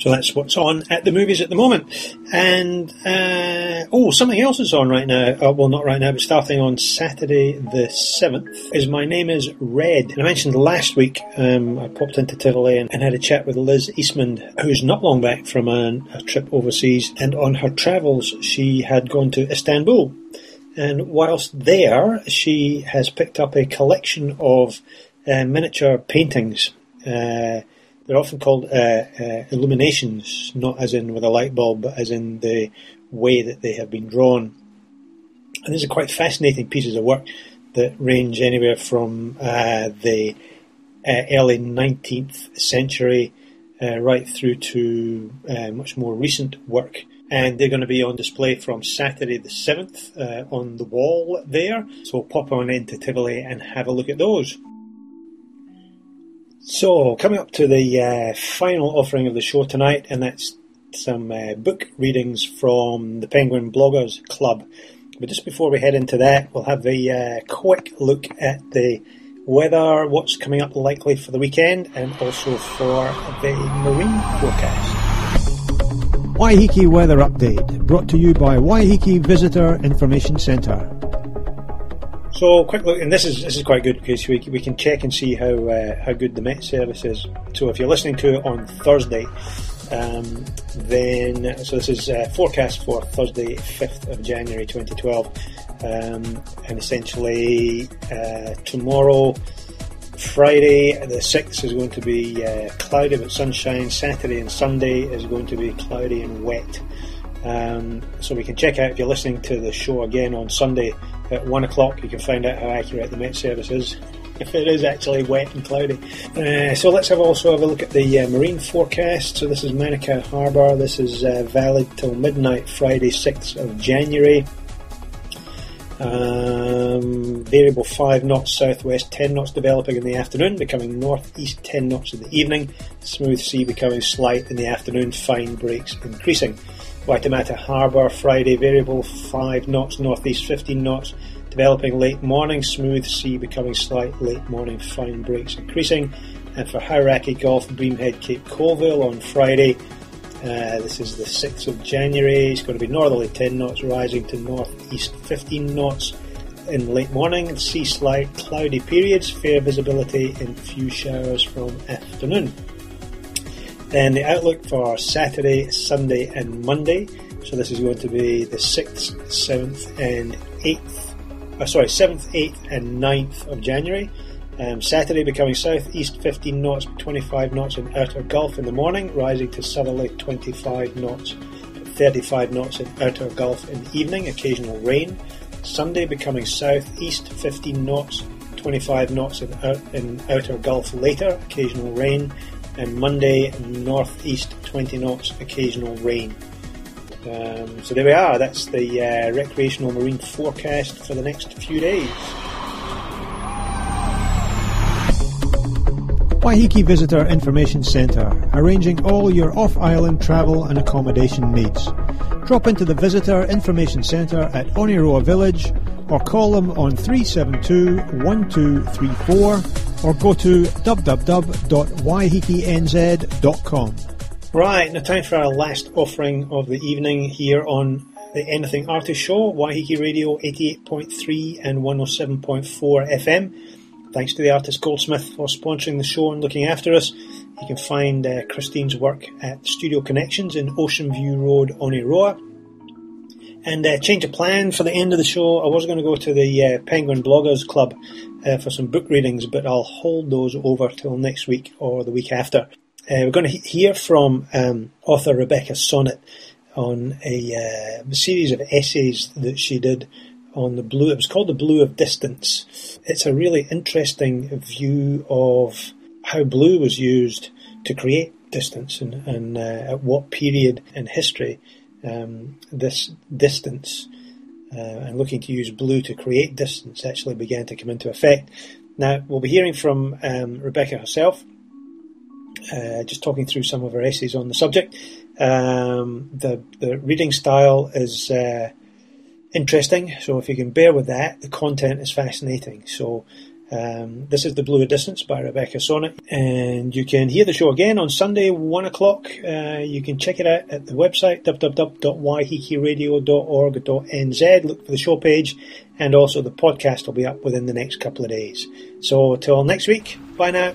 So that's what's on at the movies at the moment. And, uh, oh, something else is on right now. Uh, well, not right now, but starting on Saturday the 7th is My Name is Red. And I mentioned last week, um, I popped into Tivoli and, and, had a chat with Liz Eastman, who's not long back from a trip overseas. And on her travels, she had gone to Istanbul. And whilst there, she has picked up a collection of uh, miniature paintings. Uh, they're often called uh, uh, illuminations, not as in with a light bulb, but as in the way that they have been drawn. And these are quite fascinating pieces of work that range anywhere from uh, the early 19th century right through to much more recent work and they're going to be on display from Saturday the 7th uh, on the wall there. So pop on into Tivoli and have a look at those. So, coming up to the uh, final offering of the show tonight, and that's some uh, book readings from the Penguin Bloggers Club. But just before we head into that, we'll have a uh, quick look at the weather, what's coming up likely for the weekend, and also for the marine forecast. Waiheke Weather Update, brought to you by Waiheke Visitor Information Centre. So quick look, and this is this is quite good because we, we can check and see how uh, how good the Met service is. So if you're listening to it on Thursday, um, then so this is uh, forecast for Thursday, fifth of January, 2012, um, and essentially uh, tomorrow. Friday the 6th is going to be uh, cloudy but sunshine. Saturday and Sunday is going to be cloudy and wet. Um, so we can check out if you're listening to the show again on Sunday at one o'clock. You can find out how accurate the Met Service is if it is actually wet and cloudy. Uh, so let's have also have a look at the uh, marine forecast. So this is Manukau Harbour. This is uh, valid till midnight, Friday, 6th of January. Um, variable 5 knots southwest, 10 knots developing in the afternoon, becoming northeast 10 knots in the evening. Smooth sea becoming slight in the afternoon, fine breaks increasing. Waitemata Harbour, Friday, variable 5 knots northeast, 15 knots, developing late morning, smooth sea becoming slight, late morning, fine breaks increasing. And for Hauraki Gulf, Bream Head Cape Colville on Friday, uh, this is the 6th of January. It's going to be northerly 10 knots, rising to northeast 15 knots in late morning. Sea slight cloudy periods, fair visibility, and few showers from afternoon. Then the outlook for Saturday, Sunday, and Monday. So this is going to be the 6th, 7th, and 8th. Uh, sorry, 7th, 8th, and 9th of January. Um, Saturday becoming southeast 15 knots, 25 knots in outer Gulf in the morning, rising to southerly 25 knots, 35 knots in outer Gulf in the evening, occasional rain. Sunday becoming southeast 15 knots, 25 knots in, out, in outer Gulf later, occasional rain. And Monday northeast 20 knots, occasional rain. Um, so there we are, that's the uh, recreational marine forecast for the next few days. Waiheke Visitor Information Centre, arranging all your off-island travel and accommodation needs. Drop into the Visitor Information Centre at Oneroa Village or call them on 372-1234 or go to www.waihekenz.com. Right, now time for our last offering of the evening here on the Anything Arty Show, Waiheke Radio 88.3 and 107.4 FM. Thanks to the artist Goldsmith for sponsoring the show and looking after us. You can find uh, Christine's work at Studio Connections in Ocean View Road, Oneroa. And uh, change of plan for the end of the show. I was going to go to the uh, Penguin Bloggers Club uh, for some book readings, but I'll hold those over till next week or the week after. Uh, we're going to he- hear from um, author Rebecca Solnit on a uh, series of essays that she did on the blue. It was called the blue of distance. It's a really interesting view of how blue was used to create distance and, and uh, at what period in history um, this distance uh, and looking to use blue to create distance actually began to come into effect. Now we'll be hearing from um, Rebecca herself. Uh, just talking through some of her essays on the subject. Um, the the reading style is uh, interesting. So if you can bear with that, the content is fascinating. So um, this is The Blue Distance by Rebecca Solnit, and you can hear the show again on Sunday, 1 o'clock. Uh, you can check it out at the website www.waihekeradio.org.nz. Look for the show page, and also the podcast will be up within the next couple of days. So till next week, bye now.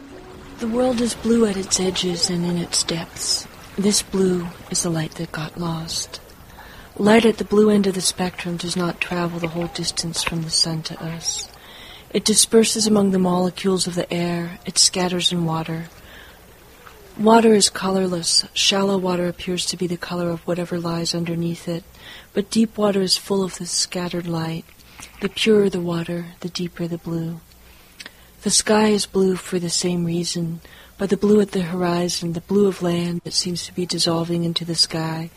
The world is blue at its edges and in its depths. This blue is the light that got lost. Light at the blue end of the spectrum does not travel the whole distance from the sun to us. It disperses among the molecules of the air, it scatters in water. Water is colorless. Shallow water appears to be the color of whatever lies underneath it, but deep water is full of this scattered light. The purer the water, the deeper the blue. The sky is blue for the same reason, but the blue at the horizon, the blue of land that seems to be dissolving into the sky,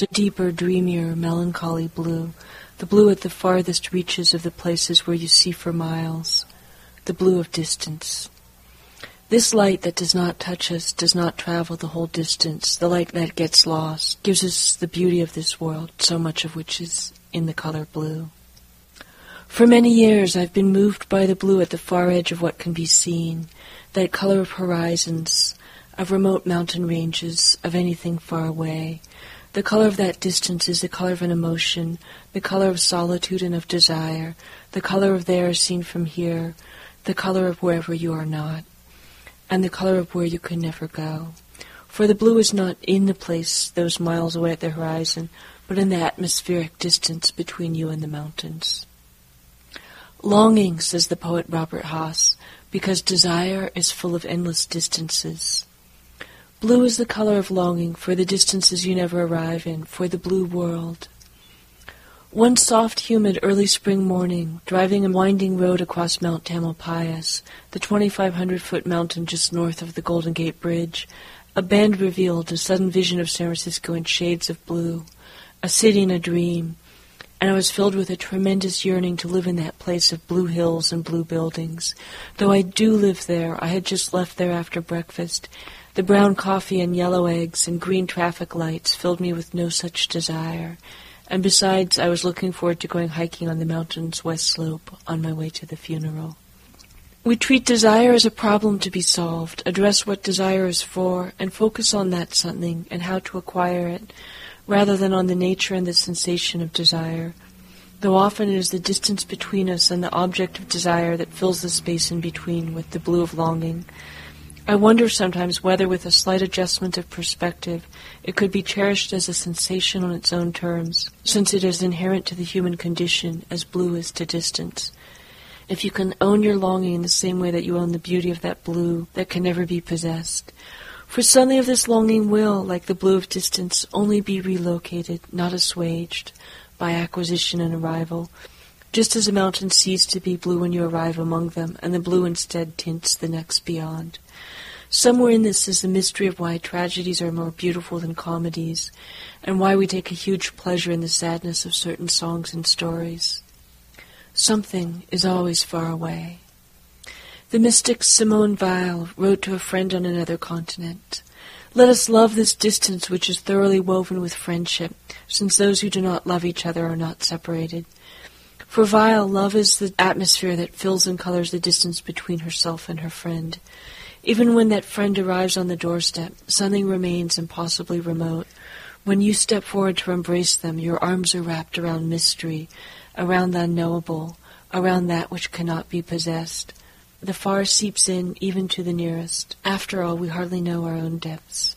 a deeper, dreamier, melancholy blue, the blue at the farthest reaches of the places where you see for miles, the blue of distance. This light that does not touch us does not travel the whole distance. The light that gets lost gives us the beauty of this world, so much of which is in the color blue. For many years I've been moved by the blue at the far edge of what can be seen, that color of horizons, of remote mountain ranges, of anything far away. The color of that distance is the color of an emotion, the color of solitude and of desire, the color of there seen from here, the color of wherever you are not, and the color of where you can never go. For the blue is not in the place those miles away at the horizon, but in the atmospheric distance between you and the mountains. Longing, says the poet Robert Hass, because desire is full of endless distances. Blue is the color of longing for the distances you never arrive in, for the blue world. One soft, humid early spring morning, driving a winding road across Mount Tamalpais, the 2,500-foot mountain just north of the Golden Gate Bridge, a band revealed a sudden vision of San Francisco in shades of blue, a city in a dream, and I was filled with a tremendous yearning to live in that place of blue hills and blue buildings. Though I do live there, I had just left there after breakfast, the brown coffee and yellow eggs and green traffic lights filled me with no such desire. And besides, I was looking forward to going hiking on the mountain's west slope on my way to the funeral. We treat desire as a problem to be solved, address what desire is for, and focus on that something and how to acquire it, rather than on the nature and the sensation of desire, though often it is the distance between us and the object of desire that fills the space in between with the blue of longing, I wonder sometimes whether, with a slight adjustment of perspective, it could be cherished as a sensation on its own terms, since it is inherent to the human condition as blue is to distance. If you can own your longing in the same way that you own the beauty of that blue that can never be possessed, for something of this longing will, like the blue of distance, only be relocated, not assuaged, by acquisition and arrival, just as a mountain ceases to be blue when you arrive among them, and the blue instead tints the next beyond. Somewhere in this is the mystery of why tragedies are more beautiful than comedies, and why we take a huge pleasure in the sadness of certain songs and stories. Something is always far away. The mystic Simone Weil wrote to a friend on another continent, Let us love this distance which is thoroughly woven with friendship, since those who do not love each other are not separated. For Weil, love is the atmosphere that fills and colors the distance between herself and her friend. Even when that friend arrives on the doorstep, something remains impossibly remote. When you step forward to embrace them, your arms are wrapped around mystery, around the unknowable, around that which cannot be possessed. The far seeps in even to the nearest. After all, we hardly know our own depths.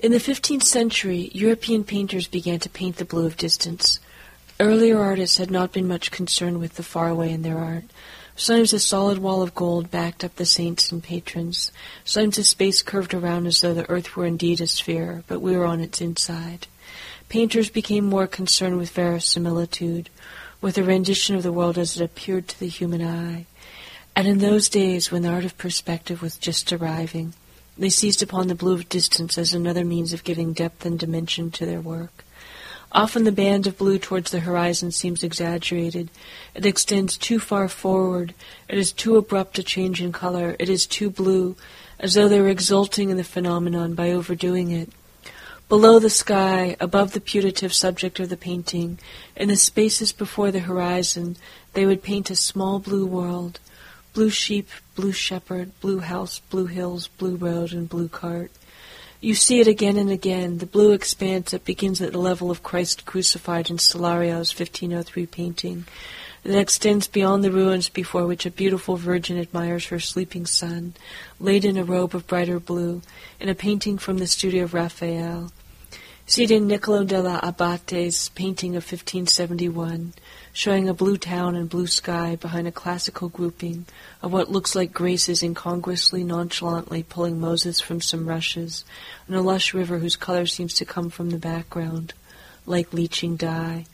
In the fifteenth century, European painters began to paint the blue of distance. Earlier artists had not been much concerned with the far away in their art. Sometimes a solid wall of gold backed up the saints and patrons. Sometimes a space curved around as though the earth were indeed a sphere, but we were on its inside. Painters became more concerned with verisimilitude, with a rendition of the world as it appeared to the human eye. And in those days, when the art of perspective was just arriving, they seized upon the blue of distance as another means of giving depth and dimension to their work. Often the band of blue towards the horizon seems exaggerated. It extends too far forward. It is too abrupt a change in color. It is too blue, as though they were exulting in the phenomenon by overdoing it. Below the sky, above the putative subject of the painting, in the spaces before the horizon, they would paint a small blue world. Blue sheep, blue shepherd, blue house, blue hills, blue road, and blue cart. You see it again and again, the blue expanse that begins at the level of Christ crucified in Solario's 1503 painting, that extends beyond the ruins before which a beautiful virgin admires her sleeping son, laid in a robe of brighter blue, in a painting from the studio of Raphael. See it in Niccolo della Abate's painting of 1571, showing a blue town and blue sky behind a classical grouping of what looks like graces incongruously nonchalantly pulling Moses from some rushes, and a lush river whose color seems to come from the background, like leaching dye.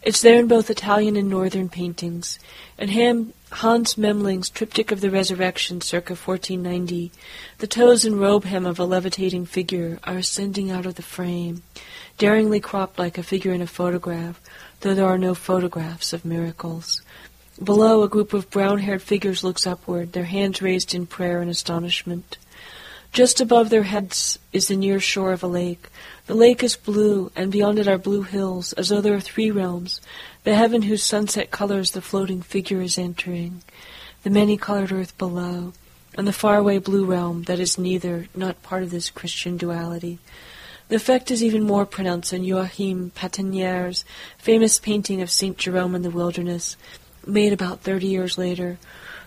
It's there in both Italian and Northern paintings. In Ham, Hans Memling's Triptych of the Resurrection, circa 1490, the toes and robe hem of a levitating figure are ascending out of the frame, daringly cropped like a figure in a photograph, though there are no photographs of miracles. Below, a group of brown-haired figures looks upward, their hands raised in prayer and astonishment. Just above their heads is the near shore of a lake. The lake is blue, and beyond it are blue hills, as though there are three realms, the heaven whose sunset colors the floating figure is entering, the many-colored earth below, and the faraway blue realm that is neither, not part of this Christian duality. The effect is even more pronounced in Joachim Patinier's famous painting of St. Jerome in the wilderness, made about thirty years later.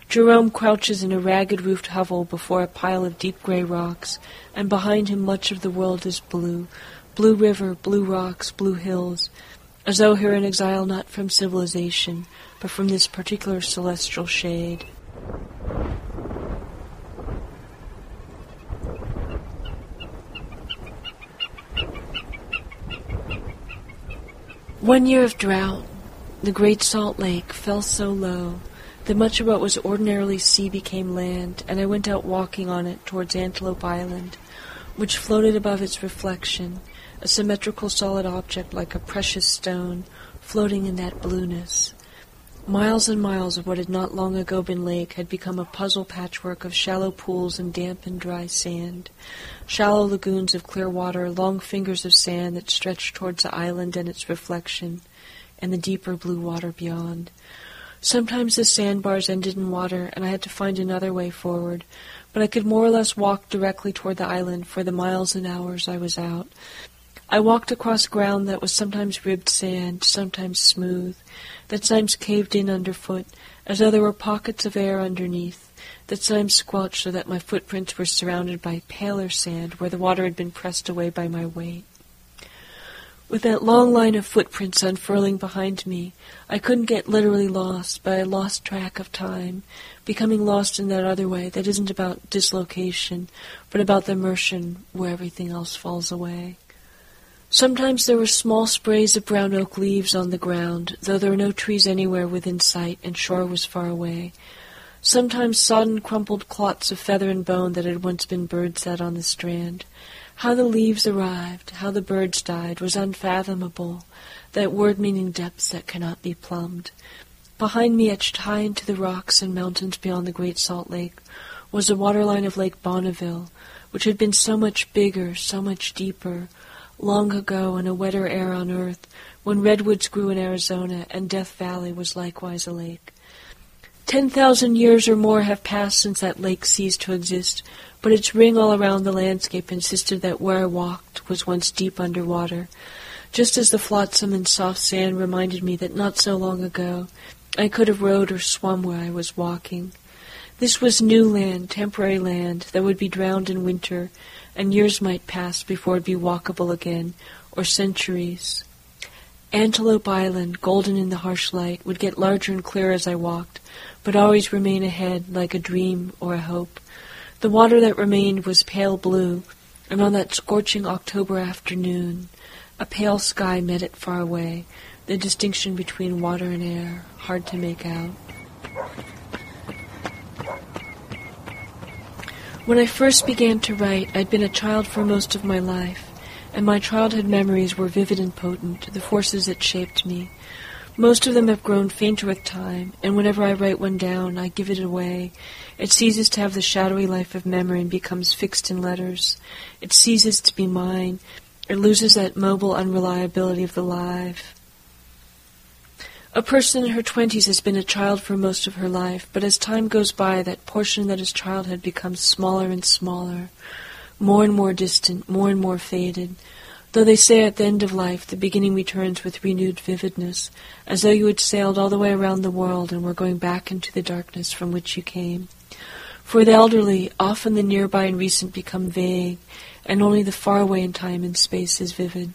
Jerome crouches in a ragged roofed hovel before a pile of deep gray rocks, and behind him much of the world is blue blue river, blue rocks, blue hills, as though here in exile not from civilization, but from this particular celestial shade. One year of drought, the Great Salt Lake fell so low that much of what was ordinarily sea became land, and I went out walking on it towards Antelope Island, which floated above its reflection, a symmetrical solid object like a precious stone, floating in that blueness. Miles and miles of what had not long ago been lake had become a puzzle patchwork of shallow pools and damp and dry sand, shallow lagoons of clear water, long fingers of sand that stretched towards the island and its reflection, and the deeper blue water beyond. Sometimes the sandbars ended in water, and I had to find another way forward, but I could more or less walk directly toward the island for the miles and hours I was out. I walked across ground that was sometimes ribbed sand, sometimes smooth, that sometimes caved in underfoot, as though there were pockets of air underneath, that sometimes squelched so that my footprints were surrounded by paler sand where the water had been pressed away by my weight. With that long line of footprints unfurling behind me, I couldn't get literally lost, but I lost track of time, becoming lost in that other way that isn't about dislocation, but about the immersion where everything else falls away. Sometimes there were small sprays of brown oak leaves on the ground, though there were no trees anywhere within sight and shore was far away. Sometimes sodden, crumpled clots of feather and bone that had once been birds sat on the strand. How the leaves arrived, how the birds died, was unfathomable, that word meaning depths that cannot be plumbed. Behind me, etched high into the rocks and mountains beyond the Great Salt Lake, was the waterline of Lake Bonneville, which had been so much bigger, so much deeper, long ago in a wetter air on earth, when redwoods grew in Arizona and Death Valley was likewise a lake. Ten thousand years or more have passed since that lake ceased to exist, but its ring all around the landscape insisted that where I walked was once deep under water, just as the flotsam and soft sand reminded me that not so long ago I could have rowed or swum where I was walking. This was new land, temporary land, that would be drowned in winter, and years might pass before it be walkable again, or centuries. Antelope Island, golden in the harsh light, would get larger and clearer as I walked, but always remain ahead like a dream or a hope. The water that remained was pale blue, and on that scorching October afternoon, a pale sky met it far away, the distinction between water and air hard to make out. When I first began to write, I'd been a child for most of my life, and my childhood memories were vivid and potent, the forces that shaped me. Most of them have grown fainter with time, and whenever I write one down, I give it away. It ceases to have the shadowy life of memory and becomes fixed in letters. It ceases to be mine. It loses that mobile unreliability of the live. A person in her twenties has been a child for most of her life, but as time goes by, that portion that is childhood becomes smaller and smaller, more and more distant, more and more faded. Though they say at the end of life the beginning returns with renewed vividness, as though you had sailed all the way around the world and were going back into the darkness from which you came. For the elderly, often the nearby and recent become vague, and only the far away in time and space is vivid.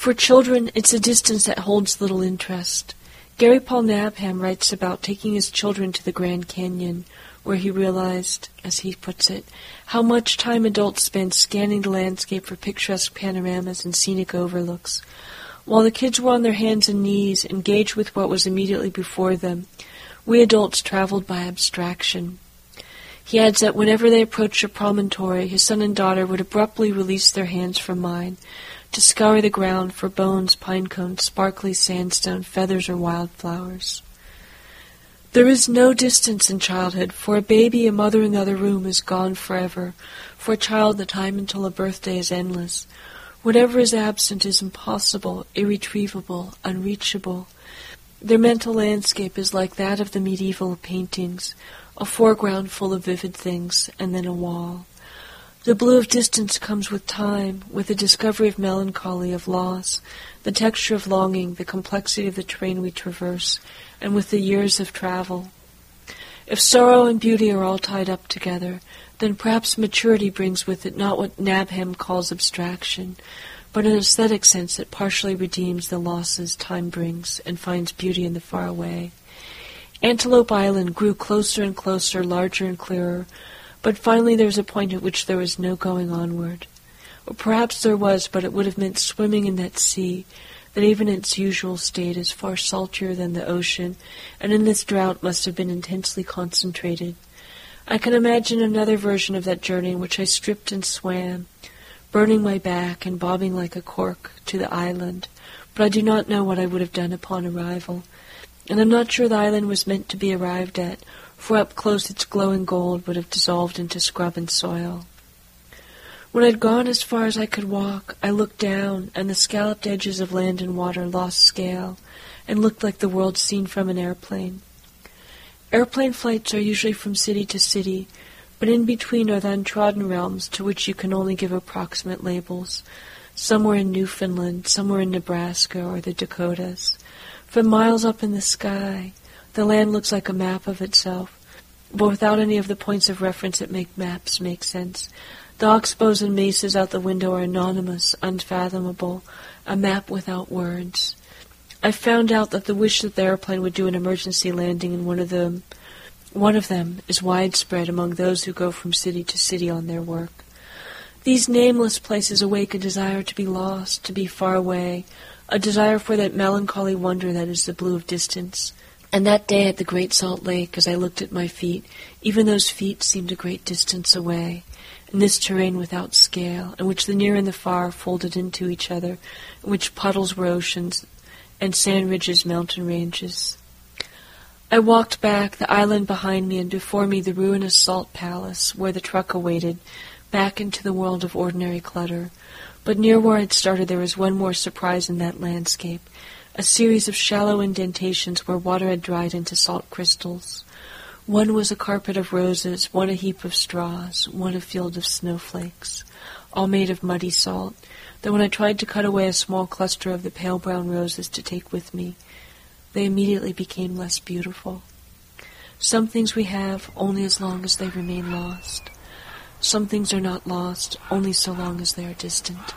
For children, it's a distance that holds little interest. Gary Paul Nabhan writes about taking his children to the Grand Canyon, where he realized, as he puts it, how much time adults spend scanning the landscape for picturesque panoramas and scenic overlooks. While the kids were on their hands and knees, engaged with what was immediately before them, we adults traveled by abstraction. He adds that whenever they approached a promontory, his son and daughter would abruptly release their hands from mine to scour the ground for bones, pine cones, sparkly sandstone, feathers, or wildflowers. There is no distance in childhood. For a baby, a mother in the other room is gone forever. For a child, the time until a birthday is endless. Whatever is absent is impossible, irretrievable, unreachable. Their mental landscape is like that of the medieval paintings, a foreground full of vivid things, and then a wall. The blue of distance comes with time, with the discovery of melancholy, of loss, the texture of longing, the complexity of the terrain we traverse, and with the years of travel. If sorrow and beauty are all tied up together, then perhaps maturity brings with it not what Nabhan calls abstraction, but an aesthetic sense that partially redeems the losses time brings and finds beauty in the far away. Antelope Island grew closer and closer, larger and clearer, but finally there was a point at which there was no going onward. Or perhaps there was, but it would have meant swimming in that sea, that even its usual state is far saltier than the ocean, and in this drought must have been intensely concentrated. I can imagine another version of that journey in which I stripped and swam, burning my back and bobbing like a cork to the island, but I do not know what I would have done upon arrival, and I'm not sure the island was meant to be arrived at, for up close its glowing gold would have dissolved into scrub and soil. When I'd gone as far as I could walk, I looked down, and the scalloped edges of land and water lost scale, and looked like the world seen from an airplane. Airplane flights are usually from city to city, but in between are the untrodden realms to which you can only give approximate labels. Somewhere in Newfoundland, somewhere in Nebraska or the Dakotas. For miles up in the sky, the land looks like a map of itself, but without any of the points of reference that make maps make sense. The oxbows and mesas out the window are anonymous, unfathomable, a map without words. I found out that the wish that the airplane would do an emergency landing in one of them, one of them is widespread among those who go from city to city on their work. These nameless places awake a desire to be lost, to be far away, a desire for that melancholy wonder that is the blue of distance. And that day at the Great Salt Lake, as I looked at my feet, even those feet seemed a great distance away in this terrain without scale, in which the near and the far folded into each other, in which puddles were oceans, and sand ridges mountain ranges. I walked back, the island behind me, and before me the ruinous salt palace, where the truck awaited, back into the world of ordinary clutter. But near where I'd started there was one more surprise in that landscape, a series of shallow indentations where water had dried into salt crystals. One was a carpet of roses, one a heap of straws, one a field of snowflakes, all made of muddy salt, though when I tried to cut away a small cluster of the pale brown roses to take with me, they immediately became less beautiful. Some things we have only as long as they remain lost. Some things are not lost only so long as they are distant.